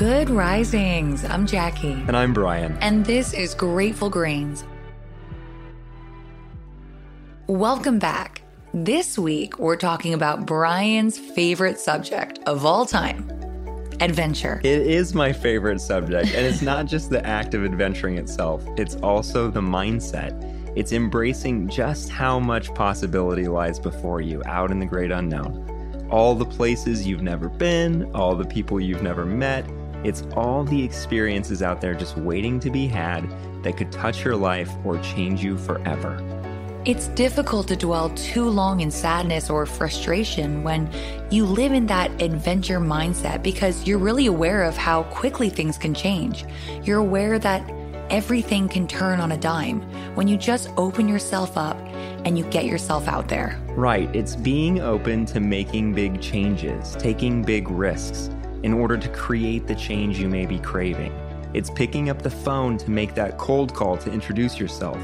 Good risings. I'm Jackie. And I'm Bryan. And this is Grateful Grains. Welcome back. This week, we're talking about Bryan's favorite subject of all time adventure. It is my favorite subject. And it's not just the act of adventuring itself, it's also the mindset. It's embracing just how much possibility lies before you out in the great unknown. All the places you've never been, all the people you've never met it's all the experiences out there just waiting to be had that could touch your life or change you forever. It's difficult to dwell too long in sadness or frustration when you live in that adventure mindset because you're really aware of how quickly things can change. You're aware that everything can turn on a dime when you just open yourself up and you get yourself out there. Right. It's being open to making big changes, taking big risks in order to create the change you may be craving. It's picking up the phone to make that cold call to introduce yourself.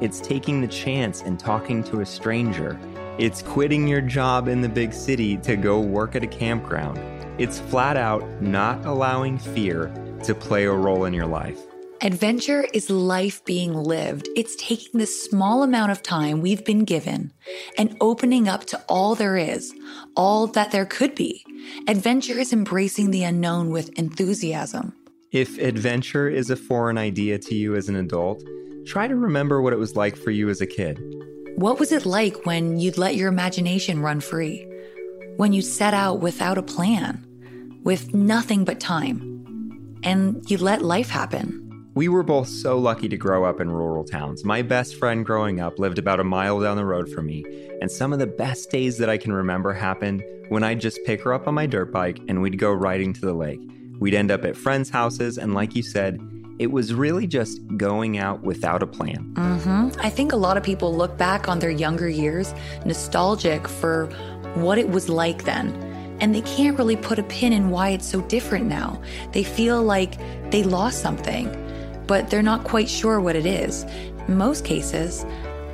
It's taking the chance and talking to a stranger. It's quitting your job in the big city to go work at a campground. It's flat out not allowing fear to play a role in your life. Adventure is life being lived. It's taking the small amount of time we've been given and opening up to all there is, all that there could be. Adventure is embracing the unknown with enthusiasm. If adventure is a foreign idea to you as an adult, try to remember what it was like for you as a kid. What was it like when you'd let your imagination run free? When you set out without a plan, with nothing but time, and you let life happen? We were both so lucky to grow up in rural towns. My best friend growing up lived about a mile down the road from me, and some of the best days that I can remember happened when I'd just pick her up on my dirt bike and we'd go riding to the lake. We'd end up at friends' houses, and like you said, it was really just going out without a plan. Mm-hmm. I think a lot of people look back on their younger years nostalgic for what it was like then. And they can't really put a pin in why it's so different now. They feel like they lost something but they're not quite sure what it is. In most cases,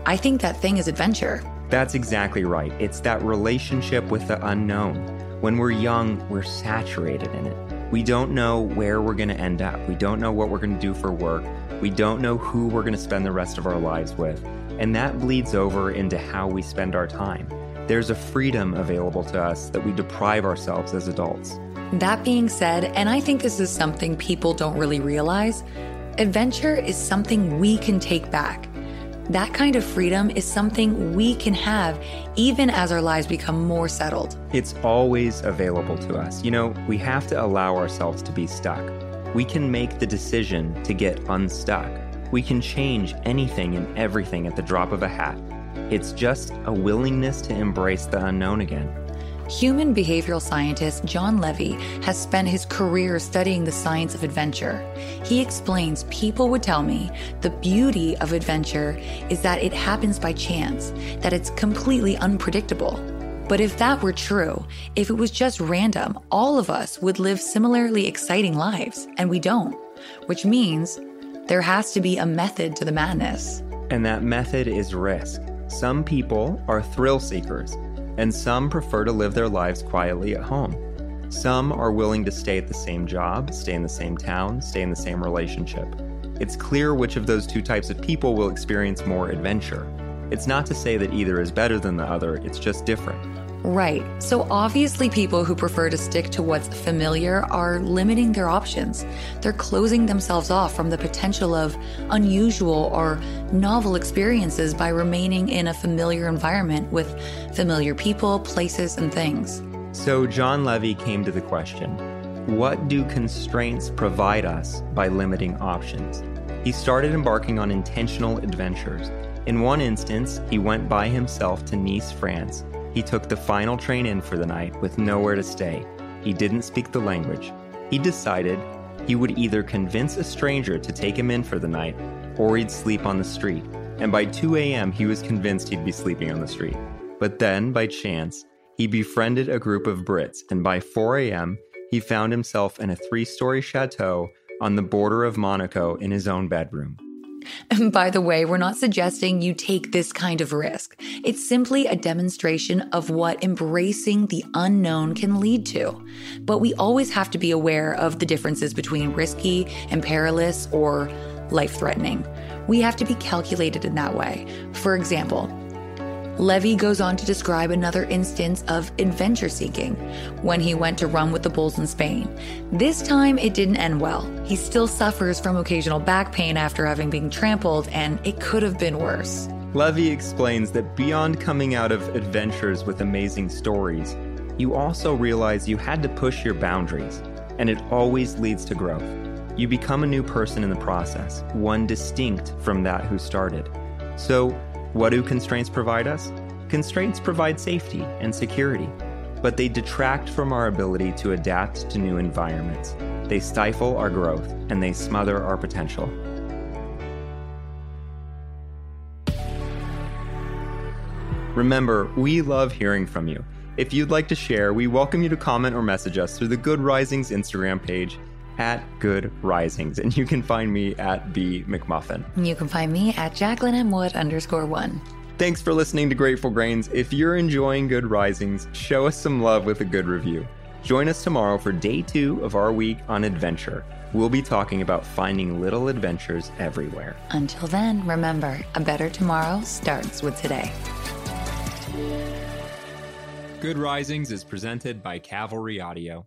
I think that thing is adventure. That's exactly right. It's that relationship with the unknown. When we're young, we're saturated in it. We don't know where we're going to end up. We don't know what we're going to do for work. We don't know who we're going to spend the rest of our lives with. And that bleeds over into how we spend our time. There's a freedom available to us that we deprive ourselves as adults. That being said, and I think this is something people don't really realize, Adventure is something we can take back. That kind of freedom is something we can have even as our lives become more settled. It's always available to us. You know, we have to allow ourselves to be stuck. We can make the decision to get unstuck. We can change anything and everything at the drop of a hat. It's just a willingness to embrace the unknown again. Human behavioral scientist Jon Levy has spent his career studying the science of adventure. He explains people would tell me the beauty of adventure is that it happens by chance, that it's completely unpredictable. But if that were true, if it was just random, all of us would live similarly exciting lives, and we don't, which means there has to be a method to the madness. And that method is risk. Some people are thrill seekers and some prefer to live their lives quietly at home. Some are willing to stay at the same job, stay in the same town, stay in the same relationship. It's clear which of those two types of people will experience more adventure. It's not to say that either is better than the other, it's just different. Right. So obviously, people who prefer to stick to what's familiar are limiting their options. They're closing themselves off from the potential of unusual or novel experiences by remaining in a familiar environment with familiar people, places, and things. So, Jon Levy came to the question what do constraints provide us by limiting options? He started embarking on intentional adventures. In one instance, he went by himself to Nice, France he took the final train in for the night with nowhere to stay. He didn't speak the language. He decided he would either convince a stranger to take him in for the night or he'd sleep on the street. And by 2 a.m., he was convinced he'd be sleeping on the street. But then, by chance, he befriended a group of Brits, and by 4 a.m., he found himself in a three story chateau on the border of Monaco in his own bedroom. And by the way, we're not suggesting you take this kind of risk. It's simply a demonstration of what embracing the unknown can lead to. But we always have to be aware of the differences between risky and perilous or life threatening. We have to be calculated in that way. For example, Levy goes on to describe another instance of adventure seeking when he went to run with the bulls in Spain. This time it didn't end well. He still suffers from occasional back pain after having been trampled, and it could have been worse. Levy explains that beyond coming out of adventures with amazing stories, you also realize you had to push your boundaries, and it always leads to growth. You become a new person in the process, one distinct from that who started. So, what do constraints provide us? Constraints provide safety and security, but they detract from our ability to adapt to new environments. They stifle our growth and they smother our potential. Remember, we love hearing from you. If you'd like to share, we welcome you to comment or message us through the Good Risings Instagram page at Good Risings, and you can find me at B McMullin. You can find me at Jacqueline M. Wood underscore one. Thanks for listening to Grateful Grains. If you're enjoying Good Risings, show us some love with a good review. Join us tomorrow for day two of our week on adventure. We'll be talking about finding little adventures everywhere. Until then, remember a better tomorrow starts with today. Good Risings is presented by Cavalry Audio.